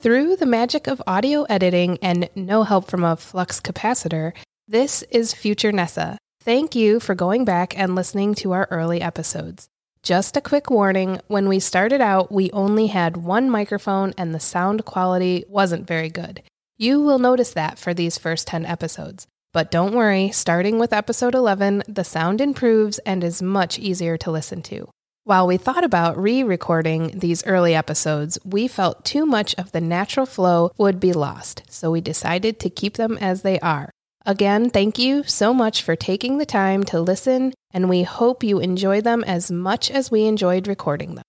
Through the magic of audio editing and no help from a flux capacitor, this is Future Nessa. Thank you for going back and listening to our early episodes. Just a quick warning when we started out, we only had one microphone and the sound quality wasn't very good. You will notice that for these first 10 episodes. But don't worry, starting with episode 11, the sound improves and is much easier to listen to. While we thought about re recording these early episodes, we felt too much of the natural flow would be lost, so we decided to keep them as they are. Again, thank you so much for taking the time to listen, and we hope you enjoy them as much as we enjoyed recording them.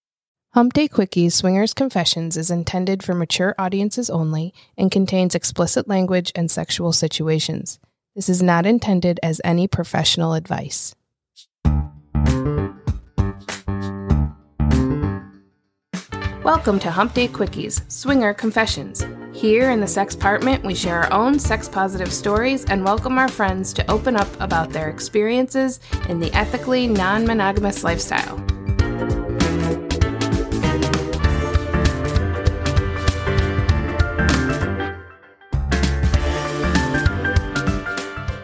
Hump Day Swingers Confessions is intended for mature audiences only and contains explicit language and sexual situations. This is not intended as any professional advice. Welcome to Hump Day Quickies Swinger Confessions. Here in the Sex Apartment, we share our own sex positive stories and welcome our friends to open up about their experiences in the ethically non monogamous lifestyle.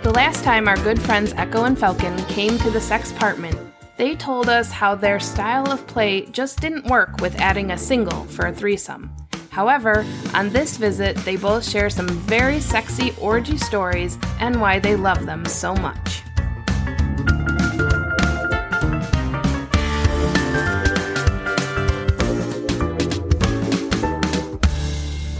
The last time our good friends Echo and Falcon came to the Sex Apartment, they told us how their style of play just didn't work with adding a single for a threesome. However, on this visit, they both share some very sexy orgy stories and why they love them so much.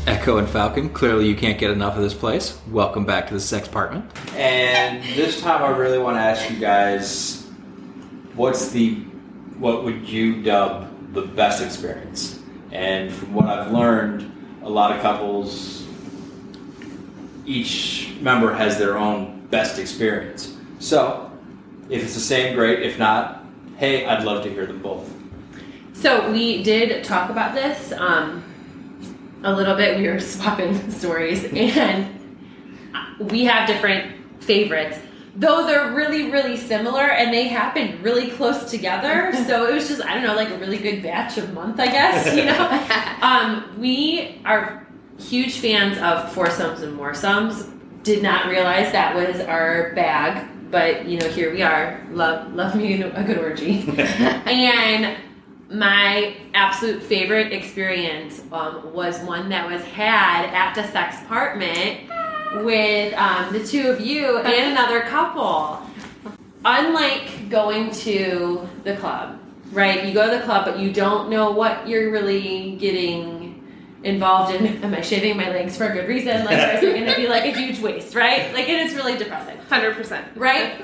Echo and Falcon, clearly you can't get enough of this place. Welcome back to the Sex Apartment. And this time, I really want to ask you guys, what's the, what would you dub the best experience? And from what I've learned, a lot of couples, each member has their own best experience. So, if it's the same, great. If not, hey, I'd love to hear them both. So we did talk about this um, a little bit. We were swapping stories, and we have different favorites. Though they're really, really similar, and they happened really close together. so it was just, I don't know, like a really good batch of month, I guess. You know, um, we are huge fans of foursomes and more moresomes. Did not realize that was our bag, but you know, here we are. Love, love me a good orgy, and my absolute favorite experience um, was one that was had at the sex apartment with um, the two of you and another couple. Unlike going to the club, right? You go to the club, but you don't know what you're really getting involved in. Am I shaving my legs for a good reason? Like, is it going to be like a huge waste, right? Like, it is really depressing. 100%. Right?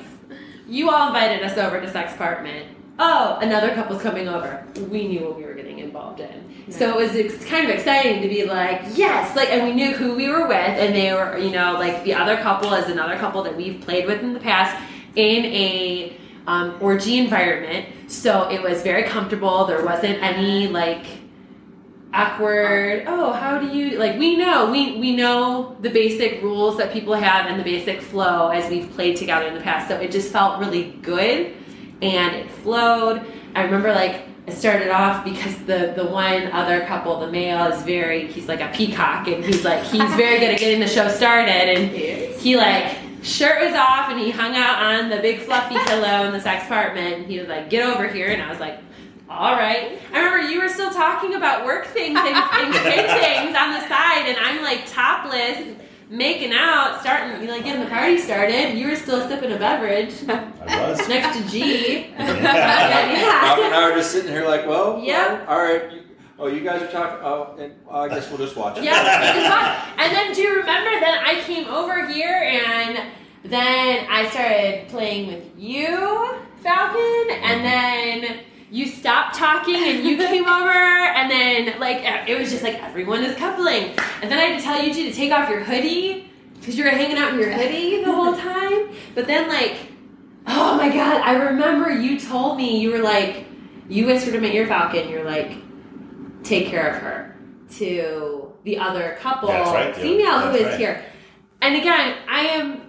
You all invited us over to sex apartment. Oh, another couple's coming over. We knew what we were getting involved in. So it was ex- kind of exciting to be like, yes, like, and we knew who we were with, and they were, you know, like the other couple is another couple that we've played with in the past in a um, orgy environment. So it was very comfortable. There wasn't any like awkward oh how do you like we know we we know the basic rules that people have and the basic flow as we've played together in the past so it just felt really good and it flowed. I remember like it started off because the the one other couple the male is very he's like a peacock and he's like he's very good at getting the show started. And he like shirt was off and he hung out on the big fluffy pillow in the sex apartment. And he was like get over here. And i was like all right. I remember you were still talking about work things and, and kid things on the side, and I'm like topless, making out, starting, you know, like getting the party started. You were still sipping a beverage I was. next to G. Falcon yeah. and I were just sitting here like, well, yeah. well, all right. You, oh, you guys are talking. Oh, and I guess we'll just watch it. Yeah, was fun. And then do you remember then I came over here and then I started playing with you, Falcon, and then you stopped talking and you came over and then like it was just like everyone is coupling. And then I had to tell you G, to take off your hoodie because you were hanging out in your hoodie the whole time. But then like oh my god, I remember you told me you were like you whispered him at your Falcon, you're like take care of her to the other couple That's right, female who That's is right. here. And again, I am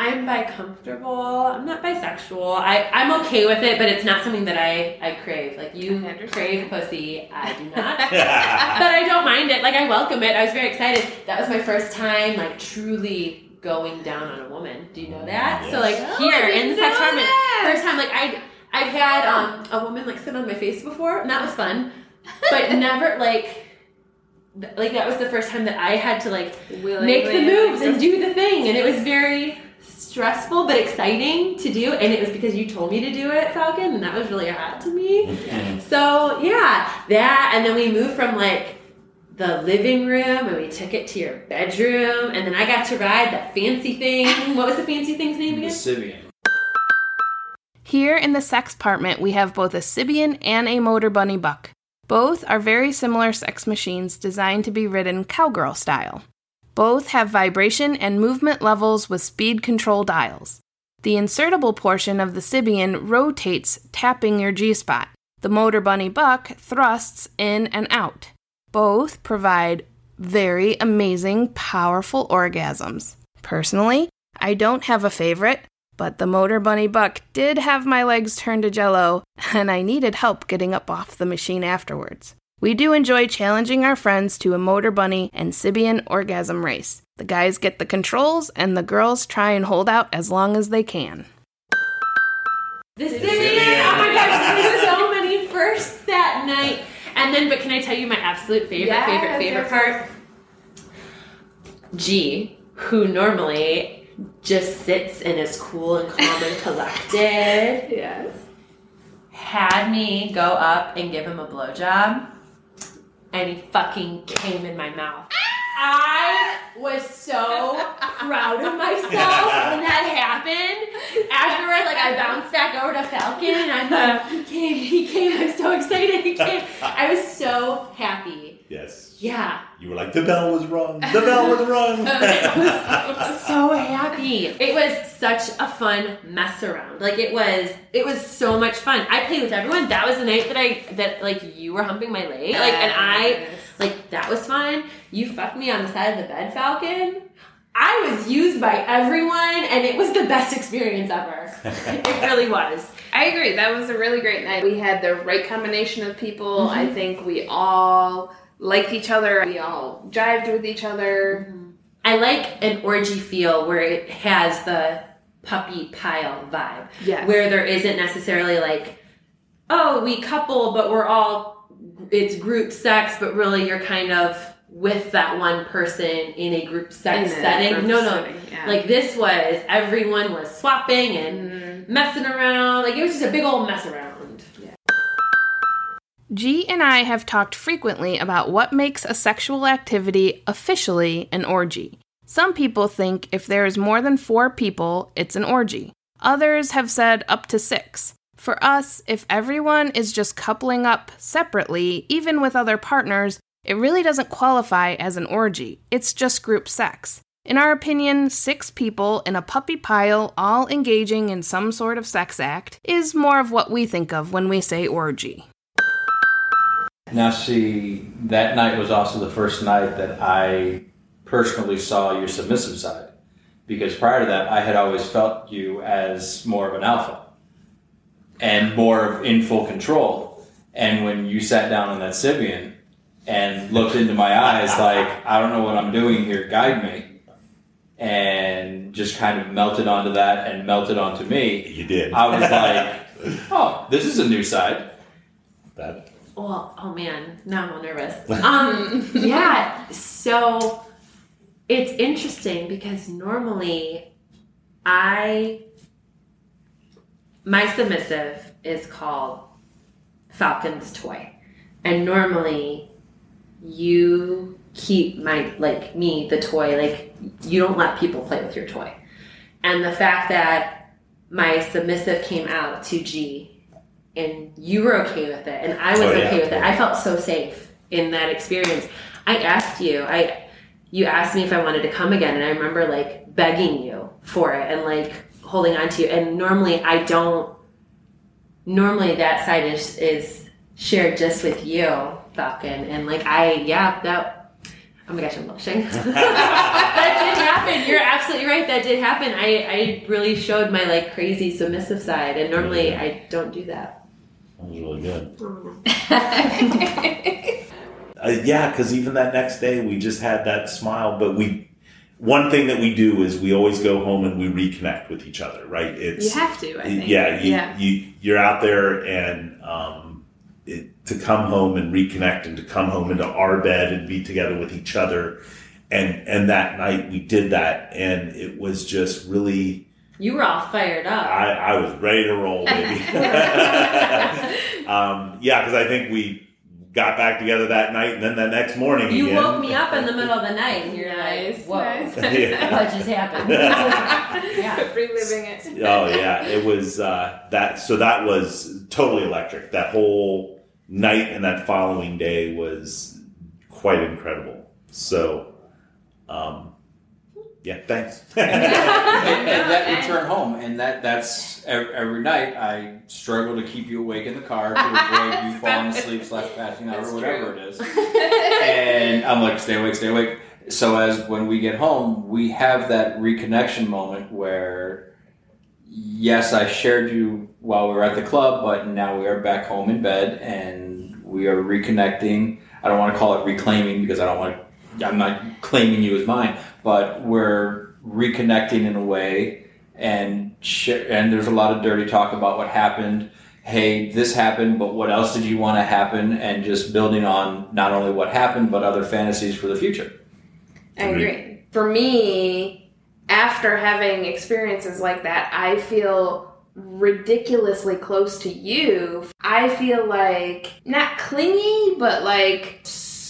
I'm bi comfortable. I'm not bisexual. I, I'm okay with it, but it's not something that I, I crave. Like you crave pussy. I do not. but I don't mind it. Like I welcome it. I was very excited. That was my first time like truly going down on a woman. Do you know that? So like Yes. here Oh, in the sex department, first time like I I've had um a woman like sit on my face before, and that was fun. But never like like that was the first time that I had to like make the moves and do the thing and it was very stressful but exciting to do and it was because you told me to do it falcon and that was really hot to me so yeah that and then we moved from like the living room and we took it to your bedroom and then i got to ride that fancy thing what was the fancy thing's name The again Sybian. Here in the sex apartment, we have both a Sybian and a Motor Bunny Buck. Both are very similar sex machines designed to be ridden cowgirl style. Both have vibration and movement levels with speed control dials. The insertable portion of the Sybian rotates, tapping your G spot. The Motor Bunny Buck thrusts in and out. Both provide very amazing, powerful orgasms. Personally, I don't have a favorite, but the Motor Bunny Buck did have my legs turned to jello, and I needed help getting up off the machine afterwards. We do enjoy challenging our friends to a Motor Bunny and Sybian orgasm race. The guys get the controls, and the girls try and hold out as long as they can. The Sybian! Oh my gosh, there were so many firsts that night. And then, but can I tell you my absolute favorite, Yes, favorite, favorite yes, part? G, who normally just sits and is cool and calm and collected, Yes. had me go up and give him a blowjob, and he fucking came in my mouth. Ah! I was so proud of myself when that happened. Afterward, like I bounced back over to Falcon and I'm like, he came, he came, I'm so excited, he came. I was so happy. Yes. Yeah. You were like, the bell was rung. The bell was rung. so happy. It was such a fun mess around. Like it was it was so much fun. I played with everyone. That was the night that I that like you were humping my leg. Like and I like that was fun. You fucked me on the side of the bed, Falcon. I was used by everyone and it was the best experience ever. it really was. I agree. That was a really great night. We had the right combination of people. I mm-hmm. think we all liked each other. We all jived with each other. Mm-hmm. I like an orgy feel where it has the puppy pile vibe. Yes. Where there isn't necessarily like, oh, we couple, but we're all, it's group sex, but really you're kind of with that one person in a group sex In setting. group no, no. setting, yeah. Like this was, everyone was swapping and mm-hmm. messing around. Like it was just a big old mess around. G and I have talked frequently about what makes a sexual activity officially an orgy. Some people think if there is more than four people, it's an orgy. Others have said up to six. For us, if everyone is just coupling up separately, even with other partners, it really doesn't qualify as an orgy. It's just group sex. In our opinion, six people in a puppy pile all engaging in some sort of sex act is more of what we think of when we say orgy. Now, see, that night was also the first night that I personally saw your submissive side. Because prior to that, I had always felt you as more of an alpha and more of in full control. And when you sat down on that Sybian and looked into my eyes, like, I don't know what I'm doing here, guide me, and just kind of melted onto that and melted onto me, You did. I was like, oh, this is a new side. that. Well, oh man, now I'm all nervous. Um, yeah, so it's interesting because normally I my submissive is called Falcon's toy, and normally you keep my like me the toy like you don't let people play with your toy, and the fact that my submissive came out to G and you were okay with it and I was Oh, yeah. okay with it. I felt so safe in that experience. I asked you, I you asked me if I wanted to come again and I remember like begging you for it and like holding on to you and normally I don't normally that side is is shared just with you, Falcon. And like I yeah, that Oh my gosh, I'm blushing. that did happen. You're absolutely right. That did happen. I, I really showed my like crazy submissive side, and normally mm-hmm. I don't do that. That was really good. Uh, yeah, because even that next day, we just had that smile. But we, one thing that we do is we always go home and we reconnect with each other. Right? It's You have to, I think. yeah, you, Yeah. you you're out there and um, it, to come home and reconnect and to come home into our bed and be together with each other. And and that night we did that, and it was just really. You were all fired up. I, I was ready to roll, baby. um, yeah, because I think we got back together that night, and then the next morning You again. woke me up in the middle of the night, and you're Nice, like, "Whoa, nice. Yeah. what just happened?" yeah. Reliving it. oh yeah, it was uh, that. So that was totally electric. That whole night and that following day was quite incredible. So, um, yeah, thanks. and, and that return home, and that that's every, every night. I struggle to keep you awake in the car to avoid you falling asleep slash passing out That's or whatever it is. and I'm like, stay awake, stay awake. So as when we get home, we have that reconnection moment where, yes, I shared you while we were at the club, but now we are back home in bed and we are reconnecting. I don't want to call it reclaiming because I don't want. to I'm not claiming you as mine, but we're reconnecting in a way, and sh- and there's a lot of dirty talk about what happened. Hey, this happened, but what else did you want to happen? And just building on not only what happened, but other fantasies for the future. I agree. For me, after having experiences like that, I feel ridiculously close to you. I feel like not clingy, but like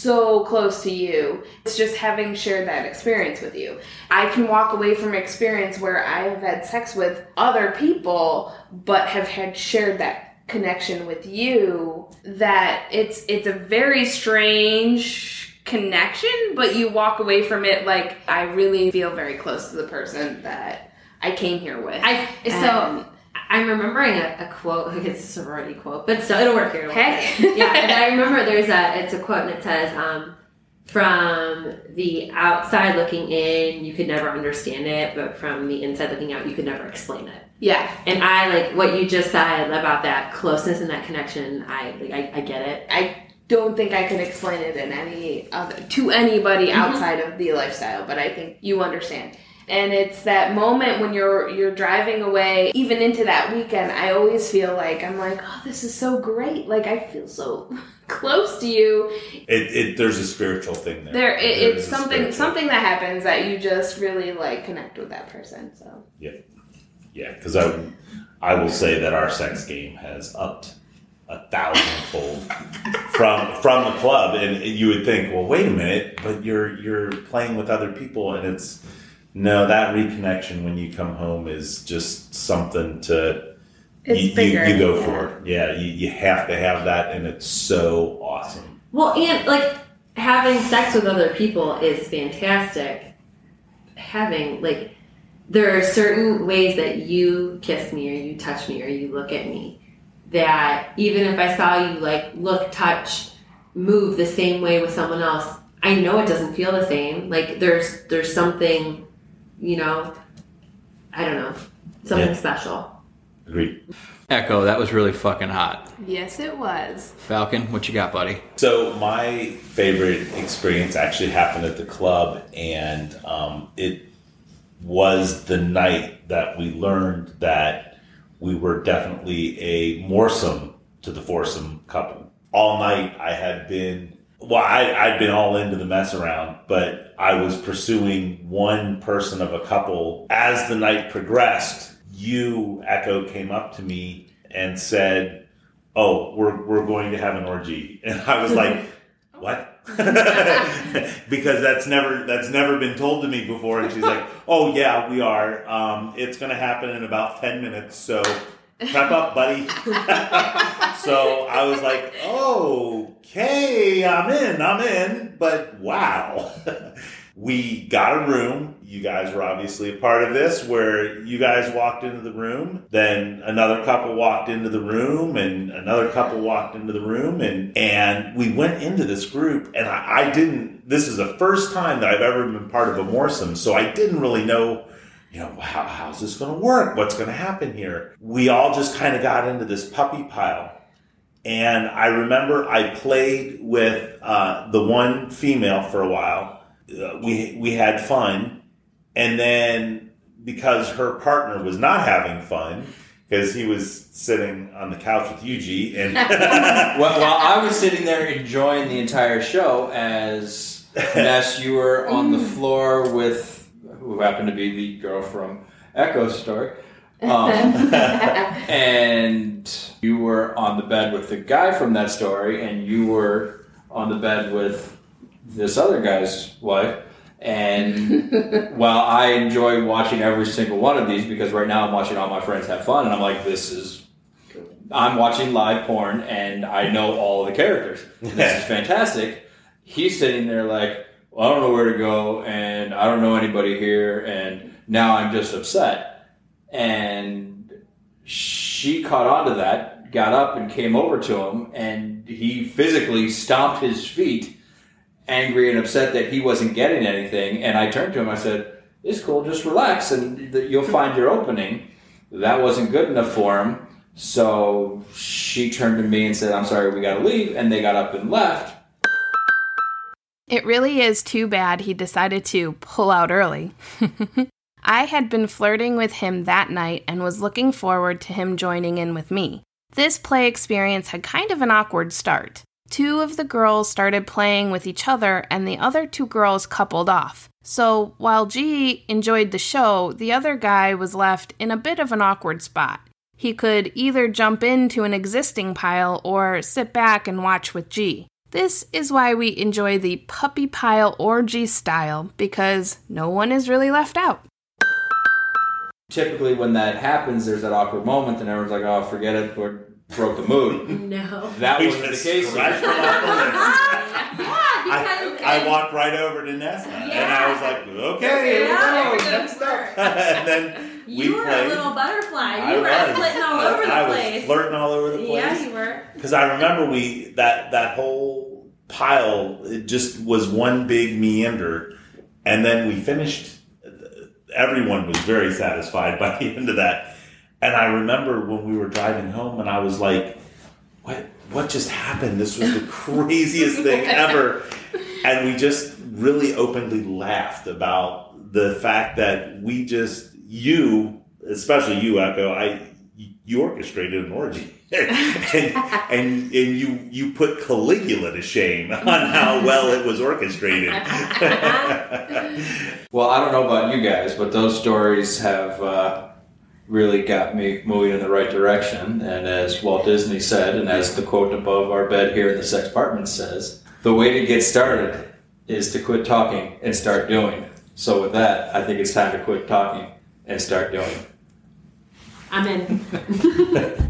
so close to you. It's just having shared that experience with you. I can walk away from experience where I have had sex with other people, but have had shared that connection with you that it's it's a very strange connection but you walk away from it like i really feel very close to the person that i came here with I so I'm remembering a, a quote. It's a sorority quote, but still, it'll work here. Work Hey. yeah, and I remember there's a. It's a quote, and it says, um, "From the outside looking in, you could never understand it, but from the inside looking out, you could never explain it." yeah And I like what you just said about that closeness and that connection. I like, I, I get it. i don't think i can explain it in any other to anybody outside of the lifestyle but i think you understand and it's that moment when you're you're driving away even into that weekend i always feel like i'm like oh this is so great. Like i feel so close to you. It, it, there's a spiritual thing there. there it, There it's something something that happens that you just really like connect with that person so. Yeah. Yeah, because I, I will say that our sex game has upped a thousandfold from from the club, and you would think, well, wait a minute, but you're you're playing with other people, and it's no that reconnection when you come home is just something to It's you, you, bigger, you go yeah. for. Yeah, you, you have to have that, and it's so awesome. Well, and like having sex with other people is fantastic. Having like there are certain ways that you kiss me or you touch me or you look at me that even if I saw you like look, touch, move the same way with someone else, I know it doesn't feel the same. Like there's there's something, you know, I don't know, something Yeah. special. Agreed. Echo, that was really fucking hot. yes it was Falcon, what you got, buddy? So my favorite experience actually happened at the club, and um, it was the night that we learned that we were definitely a moresome to the foursome couple. All night I had been well, I, I'd been all into the mess around, but I was pursuing one person of a couple. As the night progressed, you, Echo, came up to me and said, Oh, we're, we're going to have an orgy. And I was like, What? because that's never that's never been told to me before. And she's like, "Oh yeah, we are. Um, it's going to happen in about ten minutes. So prep up, buddy. so I was like, okay, I'm in, I'm in. But wow. we got a room. You guys were obviously a part of this where you guys walked into the room. Then another couple walked into the room and another couple walked into the room. And, and we went into this group and I, I didn't, this is the first time that I've ever been part of a moresome. So I didn't really know you know, how, how's this going to work? What's going to happen here? We all just kind of got into this puppy pile. And I remember I played with uh, the one female for a while. Uh, we we had fun, and then because her partner was not having fun because he was sitting on the couch with Yuji, and well, while I was sitting there enjoying the entire show, as Ness, you were on the floor with who happened to be the girl from Echo story. Um, and you were on the bed with the guy from that story, and you were on the bed with this other guy's wife. And while I enjoy watching every single one of these, because right now I'm watching all my friends have fun, and I'm like, this is, I'm watching live porn, and I know all the characters. This is fantastic. He's sitting there like, well, I don't know where to go, and I don't know anybody here, and now I'm just upset. And she caught on to that, got up and came over to him, and he physically stomped his feet, angry and upset that he wasn't getting anything. And I turned to him, I said, It's cool, just relax, and you'll find your opening. That wasn't good enough for him. So she turned to me and said, I'm sorry, we gotta leave. And they got up and left. It really is too bad he decided to pull out early. I had been flirting with him that night and was looking forward to him joining in with me. This play experience had kind of an awkward start. Two of the girls started playing with each other, and the other two girls coupled off. So while G enjoyed the show, the other guy was left in a bit of an awkward spot. He could either jump into an existing pile or sit back and watch with G. This is why we enjoy the puppy pile orgy style, because no one is really left out. Typically, when that happens, there's that awkward moment, and everyone's like, oh, forget it, we broke the mood. No. That We wasn't the case. scratched here. them off the list. yeah, because I, I walked right over to Nessa, and I was like, okay, Yeah, go, we go. next up. and then we you were played. a little butterfly. I were was. flitting all over the I place. was flirting all over the place. Yeah, you were. Because I remember we that that whole pile it just was one big meander, and then we finished. Everyone was very satisfied by the end of that, and I remember when we were driving home, and I was like, "What? What just happened? This was the craziest thing ever!" And we just really openly laughed about the fact that we just you, especially you, Echo, I you orchestrated an orgy. And, and and you you put Caligula to shame on how well it was orchestrated. Well, I don't know about you guys, but those stories have uh, really got me moving in the right direction. And as Walt Disney said, and as the quote above our bed here in the sex apartment says, the way to get started is to quit talking and start doing. So, with that, I think it's time to quit talking and start doing. I'm in.